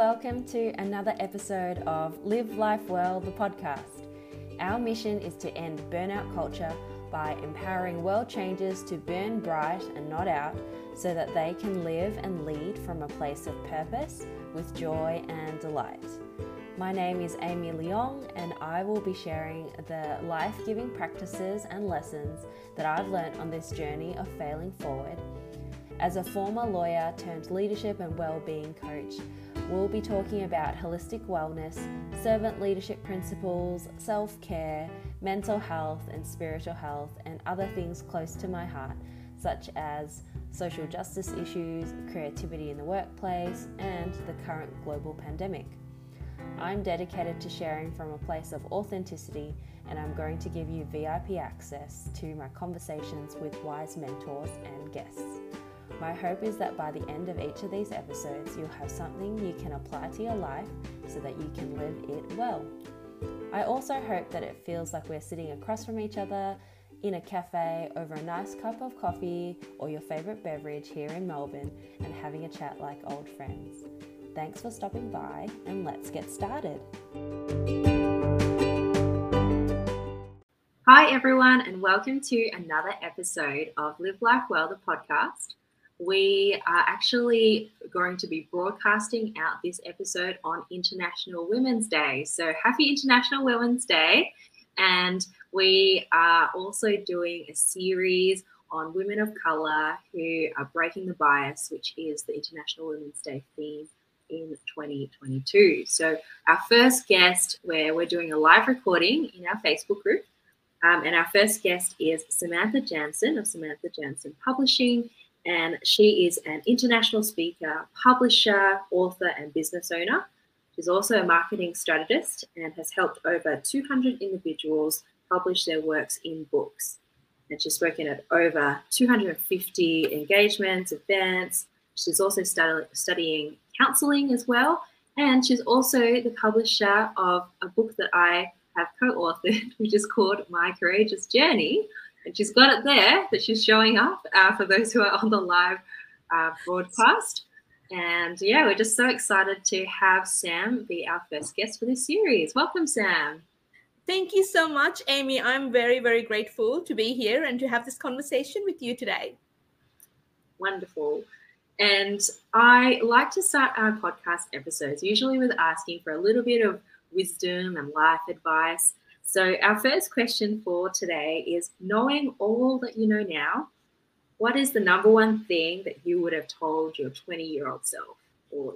welcome to another episode of Live Life Well, the podcast. Our mission is to end burnout culture by empowering world changers to burn bright and not out so that they can live and lead from a place of purpose with joy and delight. My name is Amy Leong, and I will be sharing the life giving practices and lessons that I've learned on this journey of failing forward. As a former lawyer turned leadership and well-being coach, we'll be talking about holistic wellness, servant leadership principles, self-care, mental health and spiritual health, and other things close to my heart, such as social justice issues, creativity in the workplace, and the current global pandemic. I'm dedicated to sharing from a place of authenticity, and I'm going to give you VIP access to my conversations with wise mentors and guests. My hope is that by the end of each of these episodes, you'll have something you can apply to your life so that you can live it well. I also hope that it feels like we're sitting across from each other in a cafe over a nice cup of coffee or your favourite beverage here in Melbourne and having a chat like old friends. Thanks for stopping by and let's get started. Hi, everyone, and welcome to another episode of Live Life Well, the podcast. We are actually going to be broadcasting out this episode on International Women's Day. So, happy International Women's Day! And we are also doing a series on women of color who are breaking the bias, which is the International Women's Day theme in 2022. So, our first guest, where we're doing a live recording in our Facebook group, um, and our first guest is Samantha Jansen of Samantha Jansen Publishing. And she is an international speaker, publisher, author, and business owner. She's also a marketing strategist and has helped over 200 individuals publish their works in books. And she's spoken at over 250 engagements, events. She's also study, studying counseling as well. And she's also the publisher of a book that I have co authored, which is called My Courageous Journey. And she's got it there that she's showing up uh, for those who are on the live uh, broadcast. And yeah, we're just so excited to have Sam be our first guest for this series. Welcome, Sam. Thank you so much, Amy. I'm very, very grateful to be here and to have this conversation with you today. Wonderful. And I like to start our podcast episodes usually with asking for a little bit of wisdom and life advice. So, our first question for today is knowing all that you know now, what is the number one thing that you would have told your 20 year old self or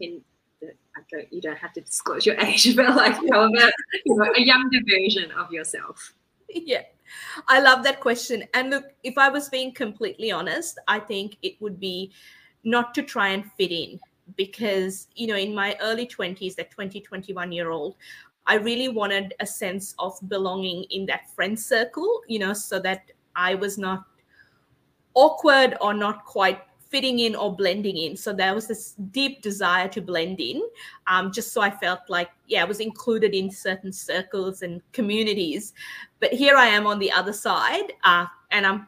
you know, 10? I don't, you don't have to disclose your age, but like, however, you know, a younger version of yourself. Yeah. I love that question. And look, if I was being completely honest, I think it would be not to try and fit in because, you know, in my early 20s, that 20, 21 year old, I really wanted a sense of belonging in that friend circle, you know, so that I was not awkward or not quite fitting in or blending in. So there was this deep desire to blend in, um, just so I felt like, yeah, I was included in certain circles and communities. But here I am on the other side, uh, and I'm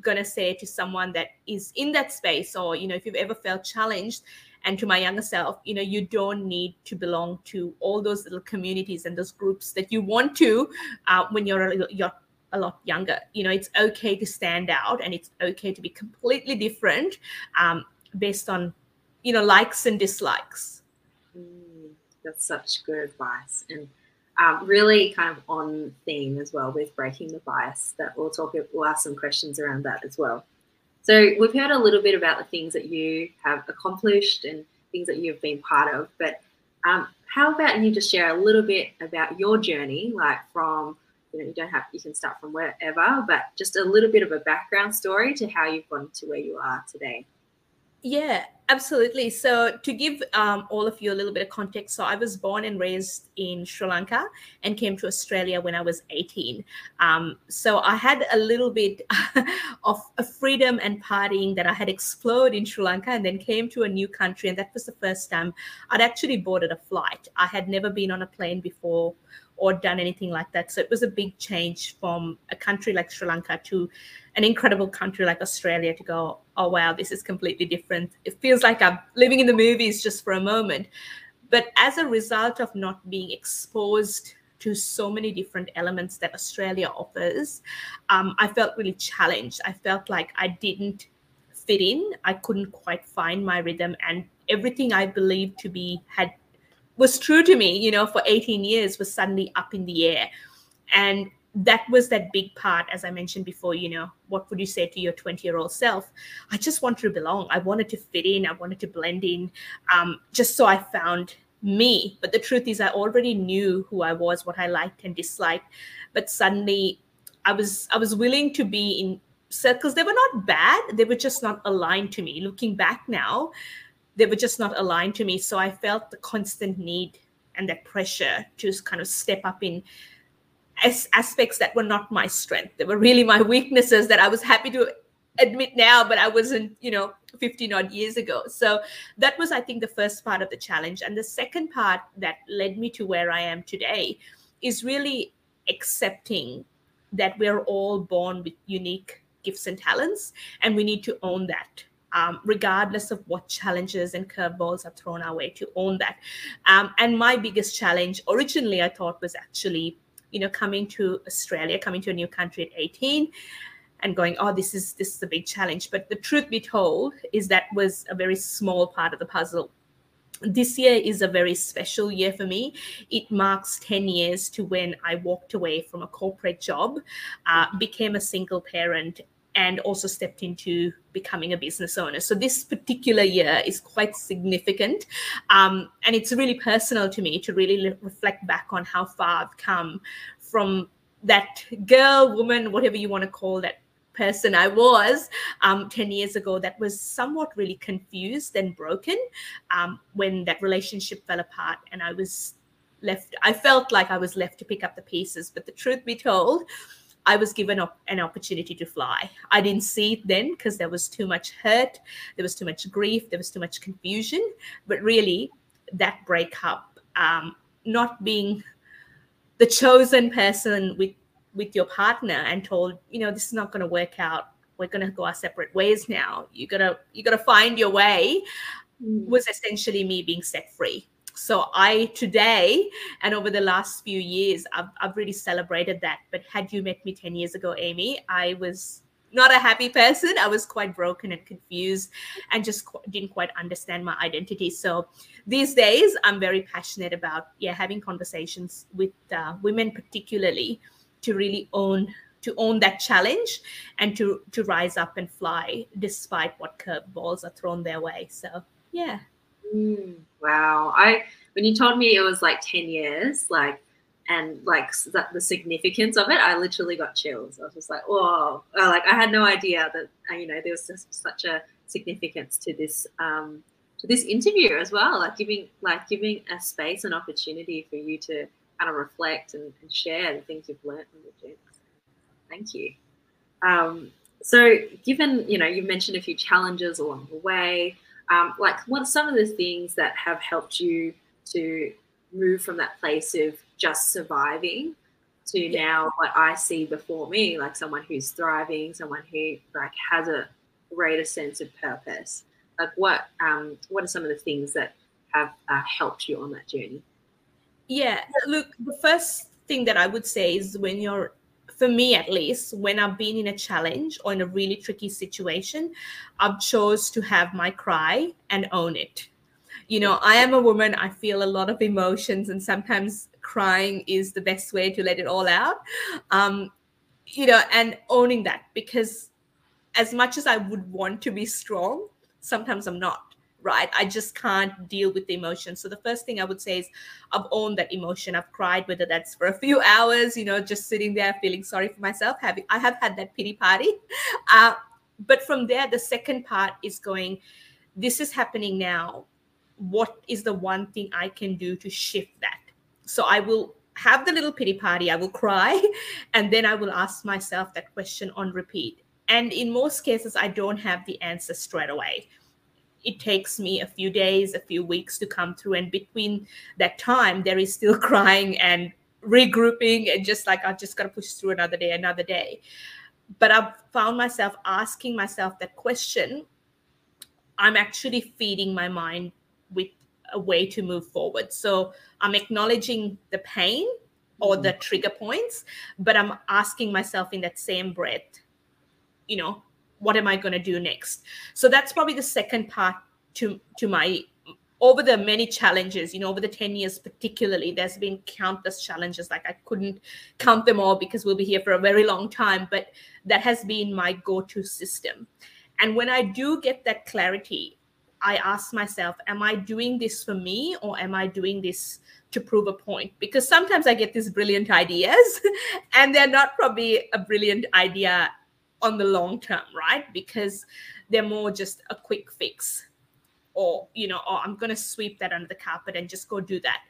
going to say to someone that is in that space, or, you know, if you've ever felt challenged, and to my younger self, you know, you don't need to belong to all those little communities and those groups that you want to uh, when you're a, you're a lot younger. You know, it's okay to stand out and it's okay to be completely different um, based on, you know, likes and dislikes. Mm, that's such good advice. And um, really kind of on theme as well with breaking the bias that we'll talk, we'll ask some questions around that as well. So we've heard a little bit about the things that you have accomplished and things that you've been part of, but um, how about you just share a little bit about your journey, like from you know you don't have you can start from wherever but just a little bit of a background story to how you've gotten to where you are today yeah absolutely. So to give um, all of you a little bit of context so i was born and raised in sri lanka and came to australia when i was 18 um, so i had a little bit of a freedom and partying that i had explored in sri lanka and then came to a new country and that was the first time i'd actually boarded a flight. I had never been on a plane before or done anything like that. So it was a big change from a country like Sri Lanka to an incredible country like Australia to go, oh, wow, this is completely different. It feels like I'm living in the movies just for a moment. But as a result of not being exposed to so many different elements that Australia offers, um, I felt really challenged. I felt like I didn't fit in. I couldn't quite find my rhythm, and everything I believed to be had was true to me, you know, for 18 years was suddenly up in the air. And that was that big part, as I mentioned before, you know, what would you say to your 20 year old self? I just wanted to belong. I wanted to fit in. I wanted to blend in, um, just so I found me. But the truth is, I already knew who I was, what I liked and disliked. But suddenly, I was I was willing to be in circles. They were not bad. They were just not aligned to me. Looking back now, they were just not aligned to me. So I felt the constant need and that pressure to kind of step up in as aspects that were not my strength. They were really my weaknesses that I was happy to admit now, but I wasn't, you know, 15 odd years ago. So that was, I think, the first part of the challenge. And the second part that led me to where I am today is really accepting that we're all born with unique gifts and talents, and we need to own that um, regardless of what challenges and curveballs are thrown our way, to own that. Um, and my biggest challenge originally, I thought, was actually, you know, coming to Australia, coming to a new country at 18 and going oh this is this is a big challenge but the truth be told is that was a very small part of the puzzle this year is a very special year for me. It marks 10 years to when I walked away from a corporate job, uh, became a single parent, and also stepped into becoming a business owner. So this particular year is quite significant. Um, and it's really personal to me to really reflect back on how far I've come from that girl, woman, whatever you want to call that person I was um, 10 years ago that was somewhat really confused and broken um, when that relationship fell apart and I was left, I felt like I was left to pick up the pieces. But the truth be told, I was given op- an opportunity to fly. I didn't see it then because there was too much hurt, there was too much grief, there was too much confusion. But really, that breakup, um, not being the chosen person with with your partner and told, you know, this is not going to work out. We're going to go our separate ways now. You gotta you gotta find your way. Mm. Was essentially me being set free so I today and over the last few years, I've, I've really celebrated that. But had you met me 10 years ago, Amy, I was not a happy person. I was quite broken and confused and just qu- didn't quite understand my identity. So these days, I'm very passionate about yeah having conversations with uh, women, particularly, to really own to own that challenge and to to rise up and fly despite what curveballs are thrown their way. So yeah. Wow. I when you told me it was like 10 years, like and like the significance of it, I literally got chills. I was just like, whoa. Like I had no idea that uh, you know there was just such a significance to this um to this interview as well. Like giving like giving a space and opportunity for you to kind of reflect and, and share the things you've learned from the journey. Thank you. Um, so given you know you mentioned a few challenges along the way um, like what some of the things that have helped you to move from that place of just surviving to yeah. now what I see before me, like someone who's thriving, someone who like has a greater sense of purpose. Like what um what are some of the things that have uh, helped you on that journey? Yeah, look, the first thing that I would say is when you're for me at least when i've been in a challenge or in a really tricky situation i've chose to have my cry and own it. You know i am a woman i feel a lot of emotions and sometimes crying is the best way to let it all out. Um you know and owning that because as much as i would want to be strong sometimes i'm not right? I just can't deal with the emotion. So the first thing I would say is I've owned that emotion. I've cried, whether that's for a few hours, you know, just sitting there feeling sorry for myself. Having I have had that pity party. Uh, but from there, the second part is going, this is happening now. What is the one thing I can do to shift that? So I will have the little pity party, I will cry, and then I will ask myself that question on repeat. And in most cases, I don't have the answer straight away it takes me a few days, a few weeks to come through. And between that time, there is still crying and regrouping and just like I just got to push through another day, another day. But I've found myself asking myself that question. I'm actually feeding my mind with a way to move forward. So I'm acknowledging the pain or the mm-hmm. trigger points, but I'm asking myself in that same breath, you know, what am I going to do next? So that's probably the second part to to my over the many challenges, you know, over the 10 years particularly, there's been countless challenges. Like I couldn't count them all because we'll be here for a very long time, but that has been my go-to system. And when I do get that clarity, I ask myself, am I doing this for me or am I doing this to prove a point? Because sometimes I get these brilliant ideas and they're not probably a brilliant idea on the long term, right? Because they're more just a quick fix or you know oh i'm going to sweep that under the carpet and just go do that.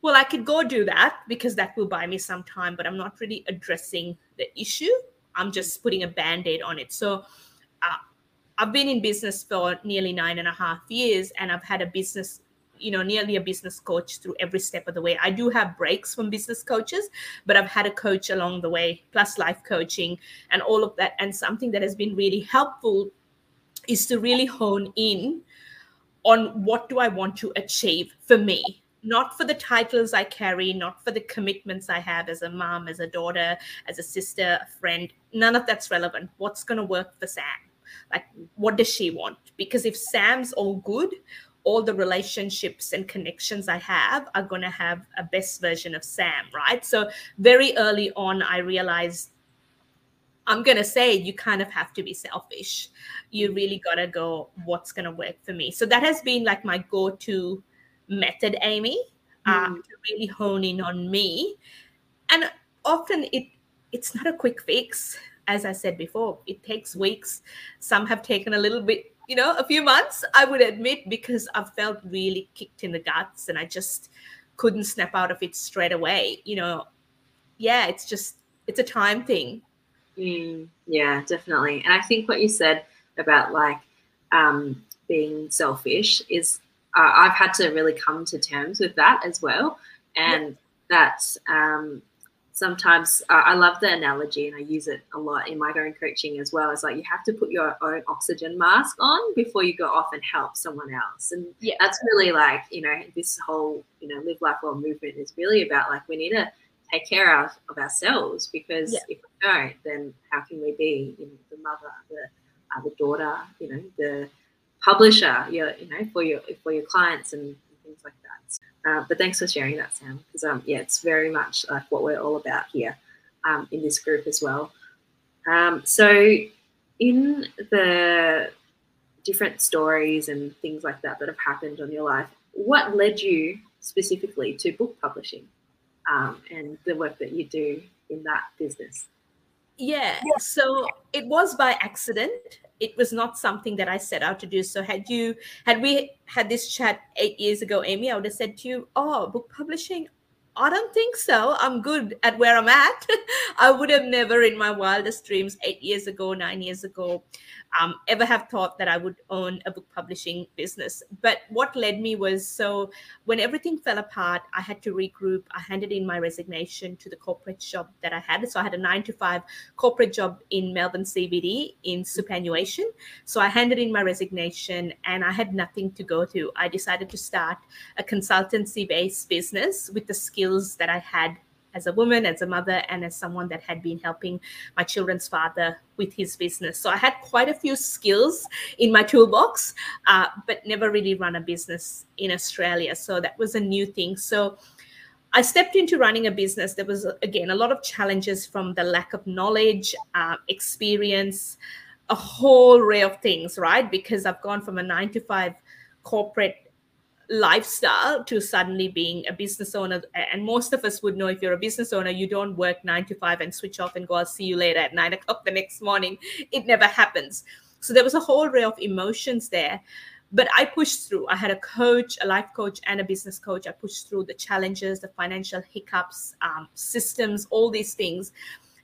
Well i could go do that because that will buy me some time but i'm not really addressing the issue. I'm just putting a band-aid on it. So uh, i've been in business for nearly nine and a half years and i've had a business you know nearly a business coach through every step of the way i do have breaks from business coaches but i've had a coach along the way plus life coaching and all of that and something that has been really helpful is to really hone in on what do I want to achieve for me, not for the titles I carry, not for the commitments I have as a mom, as a daughter, as a sister, a friend. None of that's relevant. What's going to work for Sam? Like, what does she want? Because if Sam's all good, all the relationships and connections I have are going to have a best version of Sam, right? So, very early on, I realized I'm going to say you kind of have to be selfish. You really got to go, what's going to work for me? So that has been like my go to method, Amy, mm. uh, to really hone in on me. And often it it's not a quick fix. As I said before, it takes weeks. Some have taken a little bit, you know, a few months, I would admit, because I've felt really kicked in the guts and I just couldn't snap out of it straight away. You know, yeah, it's just, it's a time thing Mm, yeah, definitely. And I think what you said about like um, being selfish is uh, I've had to really come to terms with that as well. And that's. um, sometimes uh, I love the analogy and I use it a lot in my own coaching as well. It's like you have to put your own oxygen mask on before you go off and help someone else. And yeah. that's really like, you know, this whole, you know, live life well movement is really about like we need to take care of, of ourselves because yeah. if we don't, then how can we be you know, the mother, the uh, the daughter, you know, the publisher, your, you know, for your for your clients and, things like that. Uh, but thanks for sharing that, Sam, because um, yeah, it's very much like what we're all about here um, in this group as well. Um, so, in the different stories and things like that that have happened on your life, what led you specifically to book publishing? um, and the work that you do in that business? Yeah, so it was by accident. It was not something that I set out to do. So had you had we had this chat eight years ago, Amy, I would have said to you, "Oh, book publishing. I don't think so. I'm good at where I'm at. I would have never, in my wildest dreams, eight years ago, nine years ago, um, ever have thought that I would own a book publishing business. But what led me was so when everything fell apart, I had to regroup. I handed in my resignation to the corporate job that I had. So I had a nine to five corporate job in Melbourne CBD in superannuation. So I handed in my resignation and I had nothing to go to. I decided to start a consultancy based business with the skills that I had as a woman, as a mother, and as someone that had been helping my children's father with his business. So I had quite a few skills in my toolbox, uh, but never really run a business in Australia. So that was a new thing. So I stepped into running a business. There was, again, a lot of challenges from the lack of knowledge, uh, experience, a whole array of things, right? Because I've gone from a nine to five corporate lifestyle to suddenly being a business owner. And most of us would know if you're a business owner, you don't work nine to five and switch off and go, I'll see you later at nine o'clock the next morning. It never happens. So there was a whole array of emotions there. But I pushed through. I had a coach, a life coach, and a business coach. I pushed through the challenges, the financial hiccups, um, systems, all these things.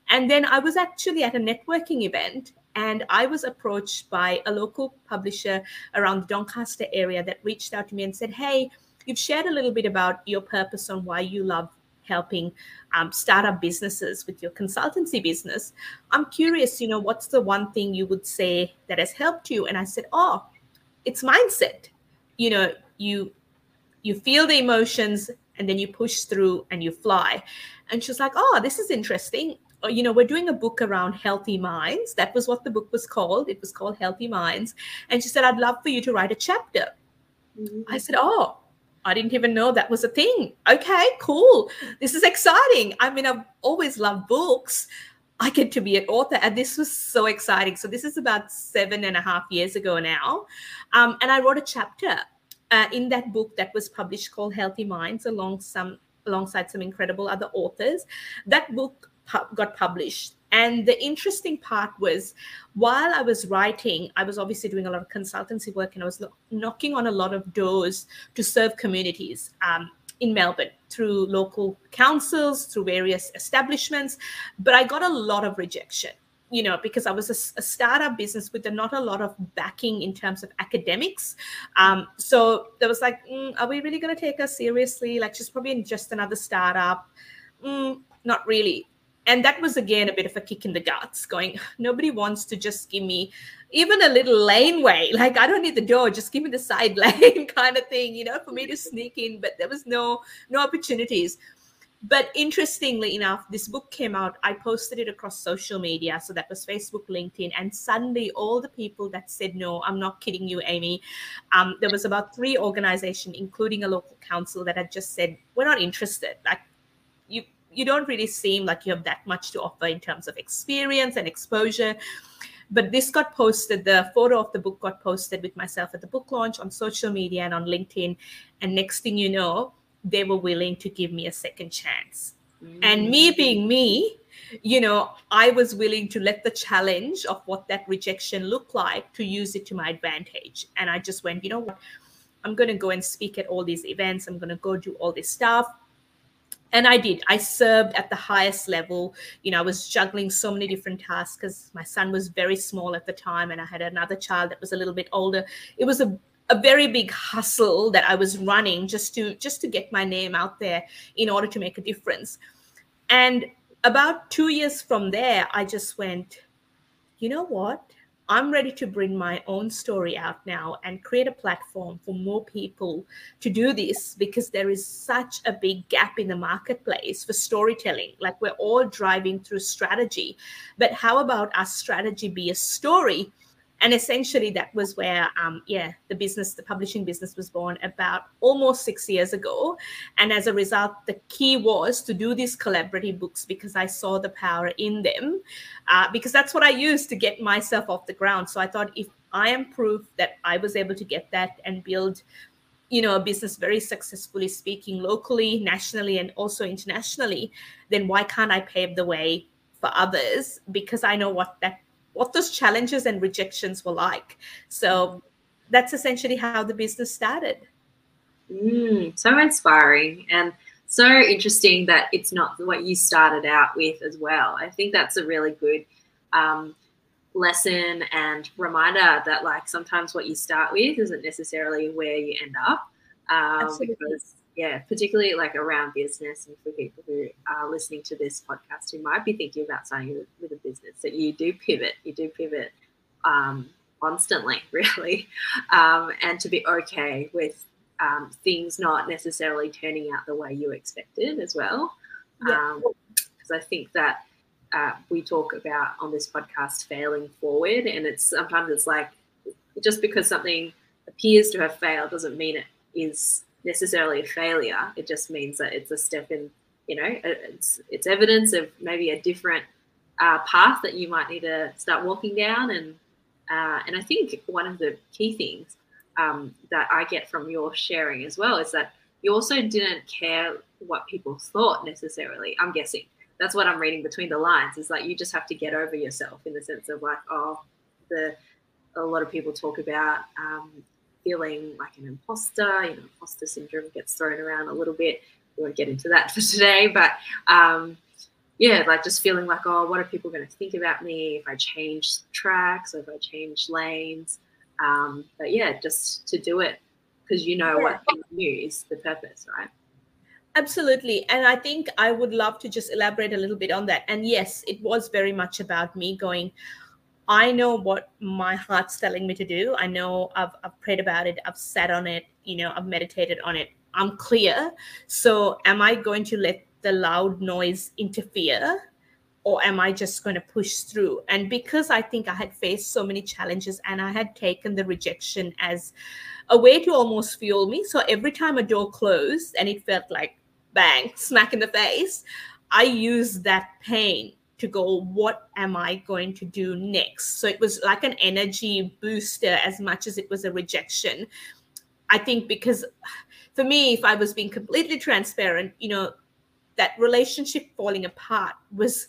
And then I was actually at a networking event and I was approached by a local publisher around the Doncaster area that reached out to me and said, Hey, you've shared a little bit about your purpose on why you love helping um, startup businesses with your consultancy business. I'm curious, you know, what's the one thing you would say that has helped you? And I said, oh, it's mindset. You know, you you feel the emotions and then you push through and you fly. And she's like, oh, this is interesting. Uh, you know, we're doing a book around healthy minds. That was what the book was called. It was called Healthy Minds. And she said, I'd love for you to write a chapter. Mm-hmm. I said, Oh, I didn't even know that was a thing. Okay, cool. This is exciting. I mean, I've always loved books. I get to be an author, and this was so exciting. So, this is about seven and a half years ago now. Um, and I wrote a chapter uh, in that book that was published called Healthy Minds along some, alongside some incredible other authors. That book pu- got published. And the interesting part was while I was writing, I was obviously doing a lot of consultancy work and I was lo- knocking on a lot of doors to serve communities um, in Melbourne through local councils, through various establishments. But I got a lot of rejection you know, because I was a, a, startup business with not a lot of backing in terms of academics. Um, so there was like, mm, are we really going to take her seriously? Like she's probably just another startup. Mm, not really and that was again a bit of a kick in the guts going nobody wants to just give me even a little laneway like i don't need the door just give me the side lane kind of thing you know for me to sneak in but there was no no opportunities. But interestingly enough this book came out i posted it across social media. So that was facebook linkedin and suddenly all the people that said no i'm not kidding you amy um, there was about three organizations including a local council that had just said we're not interested. Like you don't really seem like you have that much to offer in terms of experience and exposure. But this got posted the photo of the book got posted with myself at the book launch on social media and on linkedin. And next thing you know they were willing to give me a second chance. Mm. and me being me you know i was willing to let the challenge of what that rejection looked like to use it to my advantage. And i just went you know what? I'm going to go and speak at all these events. I'm going to go do all this stuff and i did. I served at the highest level. You know i was juggling so many different tasks because my son was very small at the time and i had another child that was a little bit older. It was a a very big hustle that i was running just to just to get my name out there in order to make a difference. And about 2 years from there i just went you know what I'm ready to bring my own story out now and create a platform for more people to do this because there is such a big gap in the marketplace for storytelling. Like we're all driving through strategy, but how about our strategy be a story and essentially that was where um, yeah the business the publishing business was born about almost six years ago. And as a result the key was to do these collaborative books because i saw the power in them uh, because that's what i used to get myself off the ground. So i thought if i am proof that i was able to get that and build you know a business very successfully speaking locally nationally and also internationally then why can't i pave the way for others? Because i know what that what those challenges and rejections were like. So that's essentially how the business started. Mm, so inspiring and so interesting that it's not what you started out with as well. I think that's a really good um, lesson and reminder that like sometimes what you start with isn't necessarily where you end up. Um, because yeah, particularly like around business and for people who are listening to this podcast who might be thinking about starting with a business, that you do pivot, you do pivot um, constantly, really, um, and to be okay with um, things not necessarily turning out the way you expected as well. Because yeah. Um, I think that uh, we talk about on this podcast failing forward, and it's sometimes it's like just because something appears to have failed doesn't mean it is necessarily a failure. It just means that it's a step in, you know, it's it's evidence of maybe a different uh, path that you might need to start walking down. And uh, and I think one of the key things um, that I get from your sharing as well is that you also didn't care what people thought necessarily. I'm guessing that's what I'm reading between the lines. Is like you just have to get over yourself in the sense of like, oh, the a lot of people talk about um, feeling like an imposter. You know, imposter syndrome gets thrown around a little bit. We won't get into that for today, but um, yeah, like just feeling like, oh, what are people going to think about me if I change tracks or if I change lanes? Um, but yeah, just to do it because you know yeah. what you is the purpose, right? Absolutely. And I think I would love to just elaborate a little bit on that. And yes, it was very much about me going, I know what my heart's telling me to do. I know I've, I've prayed about it, I've sat on it, you know, I've meditated on it. I'm clear. So am I going to let the loud noise interfere? Or am I just going to push through? And because I think I had faced so many challenges and I had taken the rejection as a way to almost fuel me. So every time a door closed and it felt like bang, smack in the face, I used that pain to go, what am I going to do next? So it was like an energy booster as much as it was a rejection. I think because for me, if I was being completely transparent, you know, that relationship falling apart was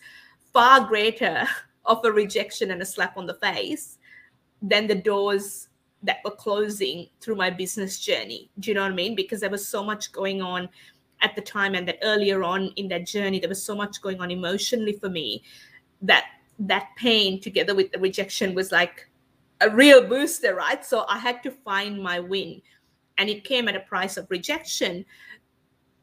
far greater of a rejection and a slap on the face than the doors that were closing through my business journey. Do you know what I mean? Because there was so much going on at the time and that earlier on in that journey there was so much going on emotionally for me that that pain together with the rejection was like a real booster right? So i had to find my win. And it came at a price of rejection.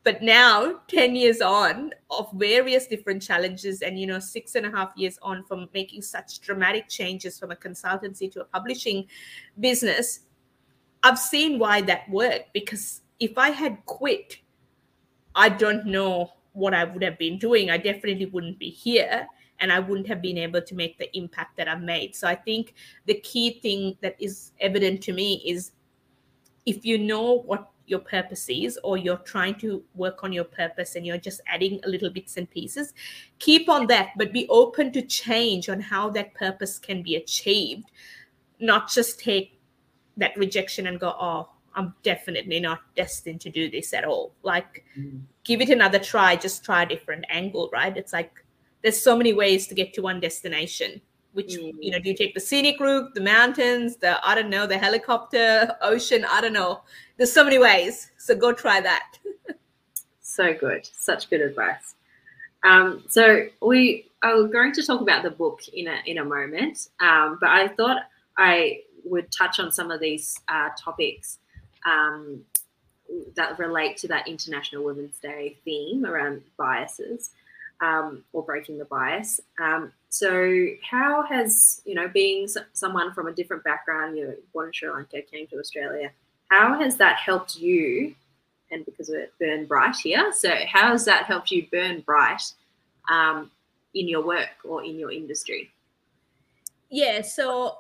But now 10 years on of various different challenges and you know six and a half years on from making such dramatic changes from a consultancy to a publishing business i've seen why that worked. Because if i had quit I don't know what I would have been doing. I definitely wouldn't be here and I wouldn't have been able to make the impact that I've made. So I think the key thing that is evident to me is if you know what your purpose is or you're trying to work on your purpose and you're just adding a little bits and pieces keep on that but be open to change on how that purpose can be achieved not just take that rejection and go oh I'm definitely not destined to do this at all. Like, mm. give it another try, just try a different angle, right? It's like there's so many ways to get to one destination. Which, mm. you know, do you take the scenic route, the mountains, the, I don't know, the helicopter, ocean? I don't know. There's so many ways. So go try that. so good. Such good advice. Um, so we are going to talk about the book in a, in a moment, um, but I thought I would touch on some of these uh, topics um, that relate to that International Women's Day theme around biases um, or breaking the bias. Um, so, how has you know being someone from a different background, you know, born in Sri Lanka, came to Australia, how has that helped you? And because of it, burn bright here. So, how has that helped you burn bright um, in your work or in your industry? Yeah. So,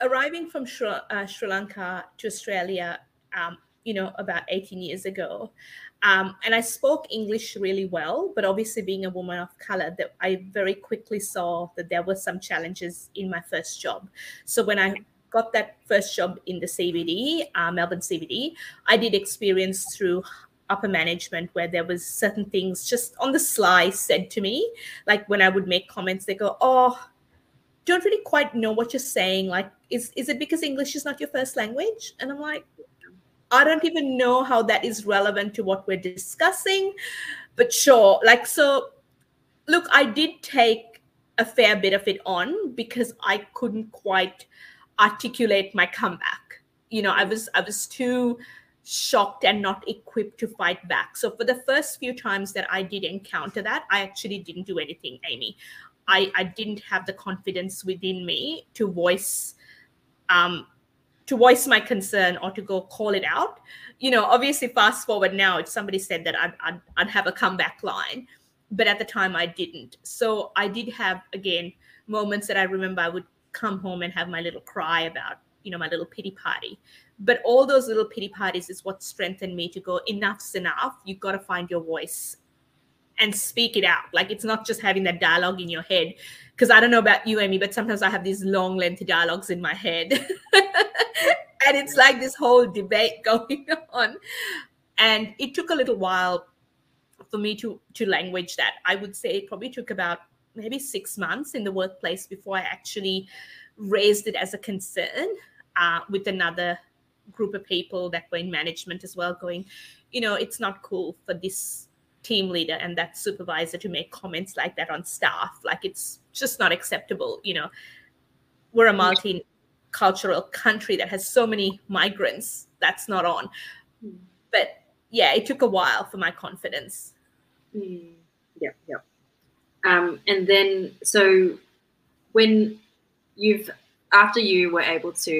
arriving from Sri, uh, Sri Lanka to Australia um, you know, about 18 years ago. Um, and I spoke English really well, but obviously, being a woman of color, that I very quickly saw that there were some challenges in my first job. So when I got that first job in the CBD, uh, Melbourne CBD, I did experience through upper management where there was certain things just on the sly said to me, like when I would make comments, they go, "Oh." Don't really quite know what you're saying. Like, is is it because English is not your first language? And I'm like, I don't even know how that is relevant to what we're discussing, but sure. Like, so look, I did take a fair bit of it on because I couldn't quite articulate my comeback. You know, I was I was too shocked and not equipped to fight back. So for the first few times that I did encounter that, I actually didn't do anything, Amy. I, I didn't have the confidence within me to voice um, to voice my concern or to go call it out. You know, obviously, fast forward now, if somebody said that, I'd, I'd, I'd have a comeback line. But at the time, I didn't. So I did have, again, moments that I remember I would come home and have my little cry about, you know, my little pity party. But all those little pity parties is what strengthened me to go, enough's enough. You've got to find your voice and speak it out. Like it's not just having that dialogue in your head. Because I don't know about you, Amy, but sometimes I have these long, lengthy dialogues in my head. and it's like this whole debate going on. And it took a little while for me to to language that. I would say it probably took about maybe six months in the workplace before I actually raised it as a concern uh, with another group of people that were in management as well, going, you know, it's not cool for this team leader and that supervisor to make comments like that on staff. Like it's just not acceptable. You know, we're a multicultural country that has so many migrants. That's not on. But yeah, it took a while for my confidence. Mm, yep, yep. Um, and then, so when you've, after you were able to,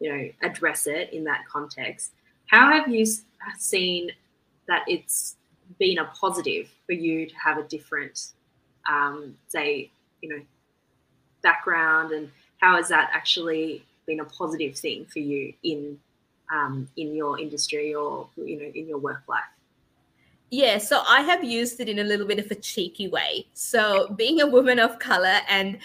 you know, address it in that context, how have you seen that it's been a positive for you to have a different, um, say, you know, background, and how has that actually been a positive thing for you in um, in your industry or you know in your work life? Yeah, so I have used it in a little bit of a cheeky way. So, being a woman of color and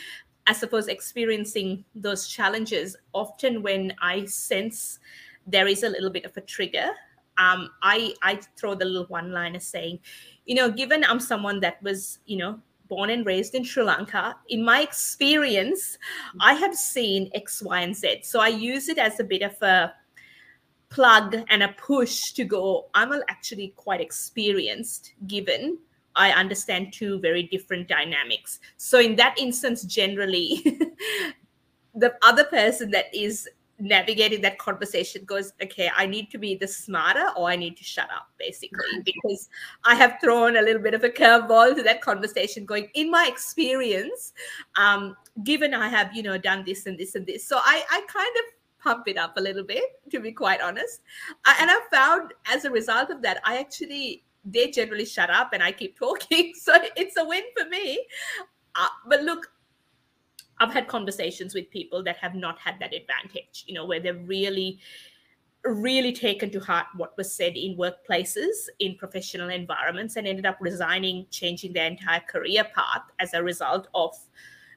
I suppose experiencing those challenges, often when I sense there is a little bit of a trigger, um, I I throw the little one liner saying, you know, given I'm someone that was, you know, born and raised in Sri Lanka, in my experience, I have seen X, Y, and Z. So I use it as a bit of a plug and a push to go, I'm actually quite experienced given I understand two very different dynamics. So in that instance, generally, the other person that is navigating that conversation goes, okay, I need to be the smarter or I need to shut up, basically, because I have thrown a little bit of a curveball to that conversation, going, in my experience, um, given I have, you know, done this and this and this. So I, I kind of pump it up a little bit, to be quite honest. I, and I found as a result of that, I actually, they generally shut up and I keep talking. So it's a win for me. Uh, but look, I've had conversations with people that have not had that advantage, you know, where they've really, really taken to heart what was said in workplaces, in professional environments, and ended up resigning, changing their entire career path as a result of,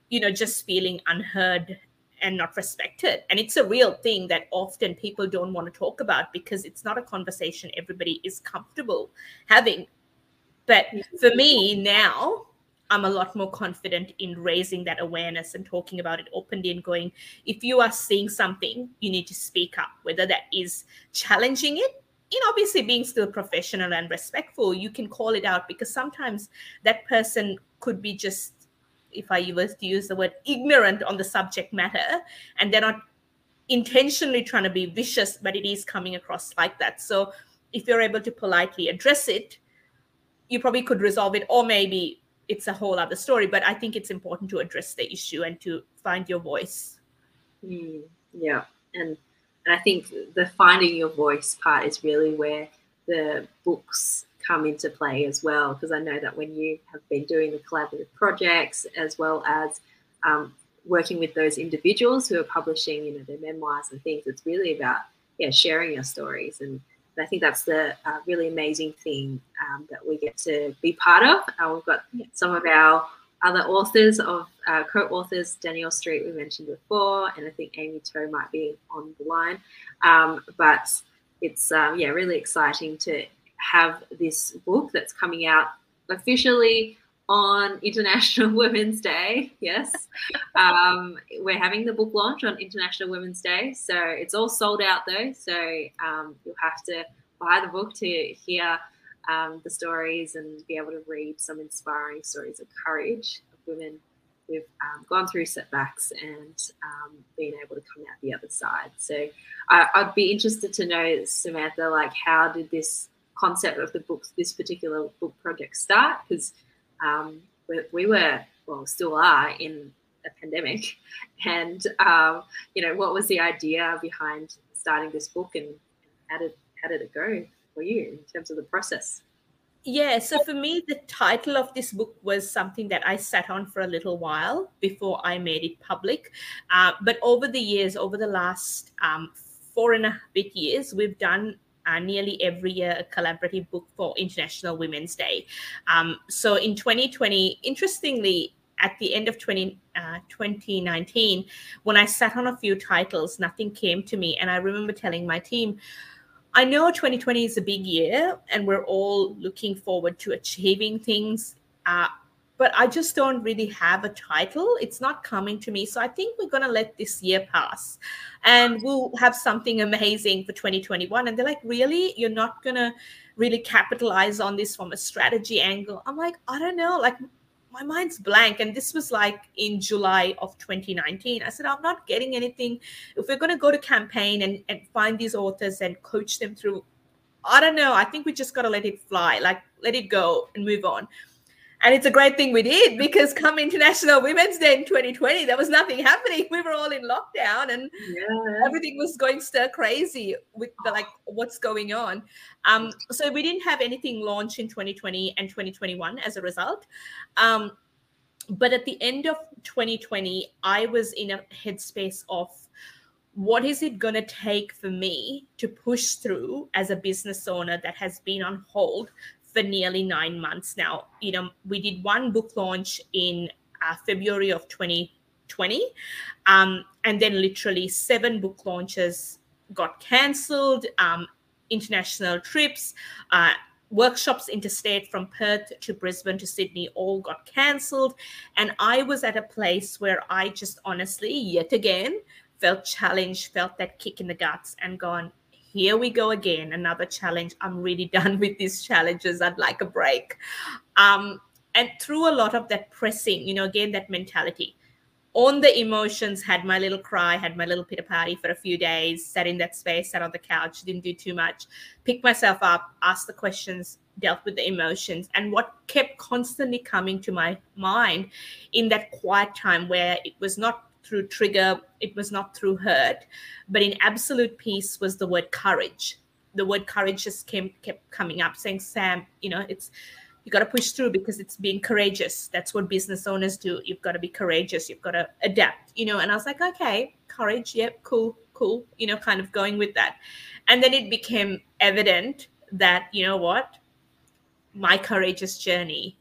you know, just feeling unheard and not respected. And it's a real thing that often people don't want to talk about because it's not a conversation everybody is comfortable having. But for me now, I'm a lot more confident in raising that awareness and talking about it openly and going, if you are seeing something, you need to speak up, whether that is challenging it. Know, obviously being still professional and respectful, you can call it out because sometimes that person could be just if I was to use the word ignorant on the subject matter, and they're not intentionally trying to be vicious, but it is coming across like that. So if you're able to politely address it, you probably could resolve it, or maybe it's a whole other story. But I think it's important to address the issue and to find your voice. Mm, yeah, and and I think the finding your voice part is really where the books come into play as well because I know that when you have been doing the collaborative projects as well as um, working with those individuals who are publishing you know their memoirs and things it's really about yeah sharing your stories and, and I think that's the uh, really amazing thing um, that we get to be part of. Uh, we've got some of our other authors of uh, co-authors Danielle Street we mentioned before and I think Amy Toe might be on the line. Um, but it's um, yeah really exciting to have this book that's coming out officially on International Women's Day. Yes. Um, we're having the book launch on International Women's Day. So it's all sold out though. So um, you'll have to buy the book to hear um, the stories and be able to read some inspiring stories of courage of women who've um, gone through setbacks and um, been able to come out the other side. So I, I'd be interested to know, Samantha, like how did this concept of the book, this particular book project start because um, we, we, were, well, still are in a pandemic. And, um, you know, what was the idea behind starting this book and how did, how did it go for you in terms of the process? Yeah, so for me, the title of this book was something that I sat on for a little while before I made it public. Uh, but over the years, over the last um, four and a bit years, we've done uh, nearly every year a collaborative book for International Women's Day. Um, so in 2020, interestingly, at the end of 20, uh, 2019, when I sat on a few titles, nothing came to me. And I remember telling my team, I know 2020 is a big year and we're all looking forward to achieving things. Uh, but I just don't really have a title. It's not coming to me. So I think we're going to let this year pass and we'll have something amazing for 2021. And they're like, really? You're not going to really capitalize on this from a strategy angle? I'm like, I don't know. Like, my mind's blank. And this was like in July of 2019. I said, I'm not getting anything. If we're going to go to campaign and, and find these authors and coach them through I don't know. I think we just got to let it fly, like let it go and move on. And it's a great thing we did because come International Women's Day in 2020, there was nothing happening. We were all in lockdown and yeah. everything was going stir crazy with the, like what's going on. Um, so we didn't have anything launch in 2020 and 2021 as a result. Um, but at the end of 2020, I was in a headspace of what is it going to take for me to push through as a business owner that has been on hold for nearly nine months now. You know, we did one book launch in uh, February of 2020, um, and then literally seven book launches got cancelled. Um, international trips, uh, workshops interstate from Perth to Brisbane to Sydney all got cancelled. And I was at a place where I just honestly, yet again, felt challenged, felt that kick in the guts, and gone, here we go again another challenge. I'm really done with these challenges. I'd like a break. Um, and through a lot of that pressing you know again that mentality on the emotions had my little cry had my little pity party for a few days sat in that space sat on the couch didn't do too much picked myself up asked the questions dealt with the emotions. And what kept constantly coming to my mind in that quiet time where it was not through trigger, it was not through hurt, but in absolute peace was the word courage. The word courage just came kept coming up, saying, Sam, you know, it's you got to push through because it's being courageous. That's what business owners do. You've got to be courageous. You've got to adapt, you know. And I was like, okay, courage, yep, cool, cool, you know, kind of going with that. And then it became evident that, you know what, my courageous journey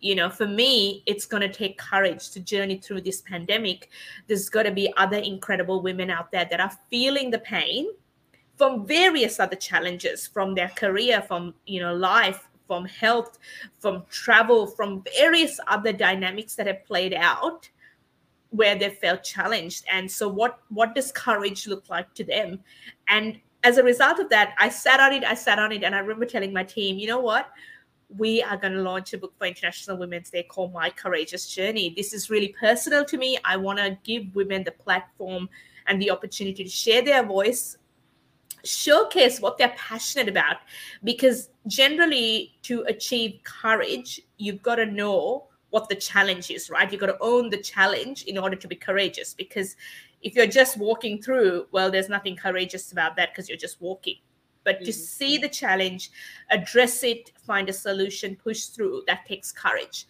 you know for me it's going to take courage to journey through this pandemic. There's got to be other incredible women out there that are feeling the pain from various other challenges from their career from you know life from health from travel from various other dynamics that have played out where they felt challenged. And so what what does courage look like to them? And as a result of that i sat on it i sat on it and i remember telling my team you know what we are going to launch a book for International Women's Day called My Courageous Journey. This is really personal to me. I want to give women the platform and the opportunity to share their voice, showcase what they're passionate about. Because generally, to achieve courage, you've got to know what the challenge is, right? You've got to own the challenge in order to be courageous. Because if you're just walking through, well, there's nothing courageous about that because you're just walking but to mm-hmm. see the challenge address it find a solution push through that takes courage.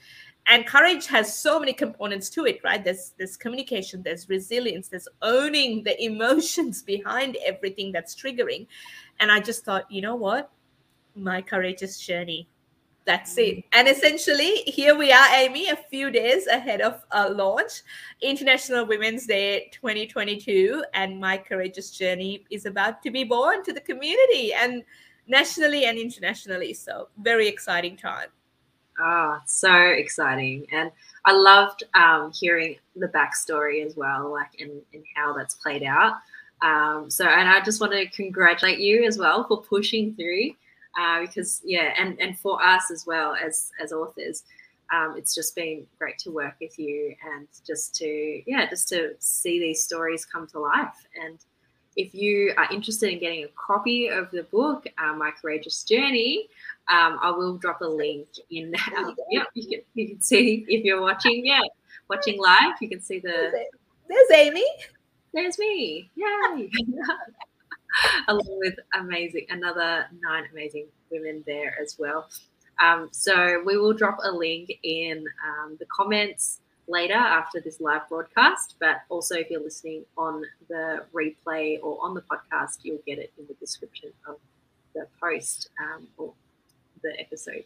And courage has so many components to it right? There's there's communication there's resilience there's owning the emotions behind everything that's triggering. And i just thought you know what? My courageous journey that's it. And essentially, here we are, Amy, a few days ahead of uh, launch, International Women's Day 2022. And my courageous journey is about to be born to the community and nationally and internationally. So, very exciting time. Ah, oh, so exciting. And I loved um, hearing the backstory as well, like and, and how that's played out. Um, so, and I just want to congratulate you as well for pushing through uh, because yeah, and and for us as well as as authors, um, it's just been great to work with you and just to yeah, just to see these stories come to life. And if you are interested in getting a copy of the book, uh, My Courageous Journey, um, I will drop a link in. Uh, yeah, you can you can see if you're watching. Yeah, watching live, you can see the. There's Amy. There's me. Yay! along with amazing another nine amazing women there as well. Um, so we will drop a link in um, the comments later after this live broadcast, but also if you're listening on the replay or on the podcast, you'll get it in the description of the post um, or the episode.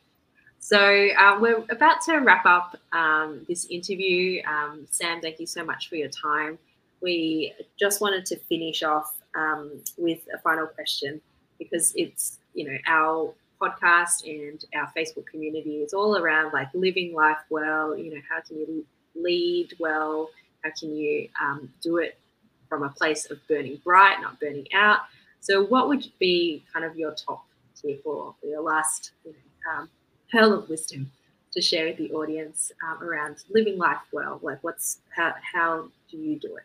So uh, we're about to wrap up um, this interview. Um, Sam, thank you so much for your time. We just wanted to finish off um, with a final question because it's you know our podcast and our Facebook community is all around like living life well. You know, how can you lead well? How can you um, do it from a place of burning bright, not burning out? So, what would be kind of your top tip or your last you know, um, pearl of wisdom to share with the audience um, around living life well? Like, what's how how do you do it?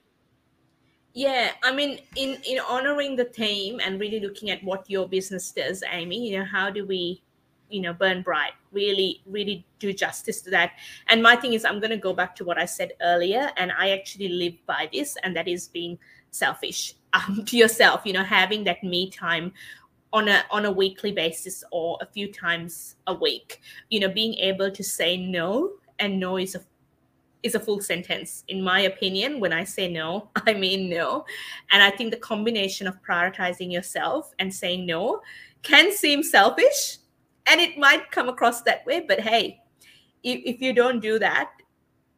Yeah, I mean, in in honoring the theme and really looking at what your business does, Amy, you know, how do we, you know, burn bright, really, really do justice to that. And my thing is, I'm going to go back to what I said earlier, and I actually live by this, and that is being selfish um, to yourself. You know, having that me time on a on a weekly basis or a few times a week. You know, being able to say no, and no is a is a full sentence. In my opinion, when I say no, I mean no. And I think the combination of prioritizing yourself and saying no can seem selfish and it might come across that way. But hey, if, if you don't do that,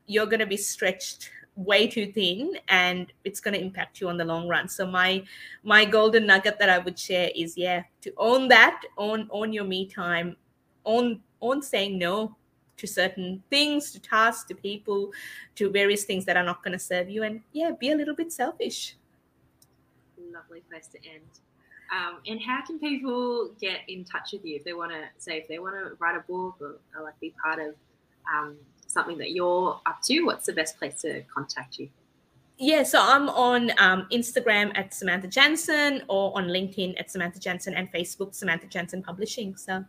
you're going to be stretched way too thin and it's going to impact you on the long run so my my golden nugget that i would share is yeah to own that own own your me time own own saying no to certain things, to tasks, to people, to various things that are not going to serve you. And yeah, be a little bit selfish. Lovely place to end. Um, and how can people get in touch with you if they want to say if they want to write a book or, or like be part of um, something that you're up to? What's the best place to contact you? Yeah, so I'm on um, Instagram at Samantha Jansen or on LinkedIn at Samantha Jansen and Facebook Samantha Jansen Publishing. So.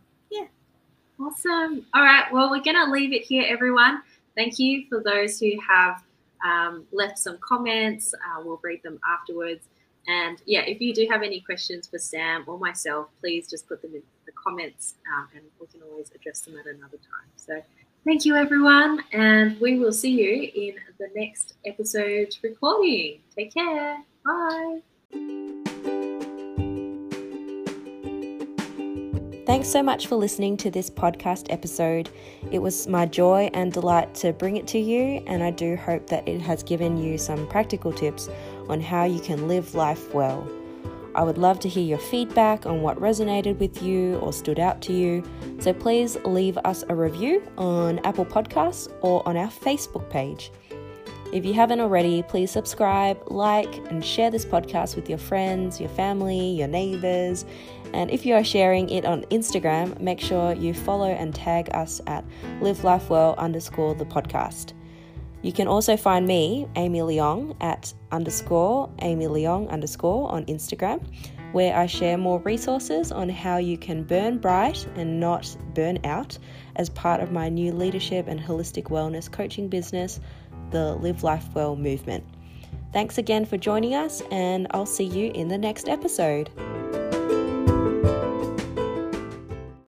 Awesome. All right. Well, we're going to leave it here, everyone. Thank you for those who have um, left some comments. Uh, we'll read them afterwards. And yeah, if you do have any questions for Sam or myself, please just put them in the comments um, and we can always address them at another time. So thank you, everyone. And we will see you in the next episode recording. Take care. Bye. Thanks so much for listening to this podcast episode. It was my joy and delight to bring it to you, and I do hope that it has given you some practical tips on how you can live life well. I would love to hear your feedback on what resonated with you or stood out to you, so please leave us a review on Apple Podcasts or on our Facebook page. If you haven't already, please subscribe, like, and share this podcast with your friends, your family, your neighbors. And if you are sharing it on Instagram, make sure you follow and tag us at Live Life Well underscore the podcast. You can also find me, Amy Leong, at underscore Amy Leong underscore on Instagram, where I share more resources on how you can burn bright and not burn out as part of my new leadership and holistic wellness coaching business the Live Life Well movement. Thanks again for joining us, and I'll see you in the next episode.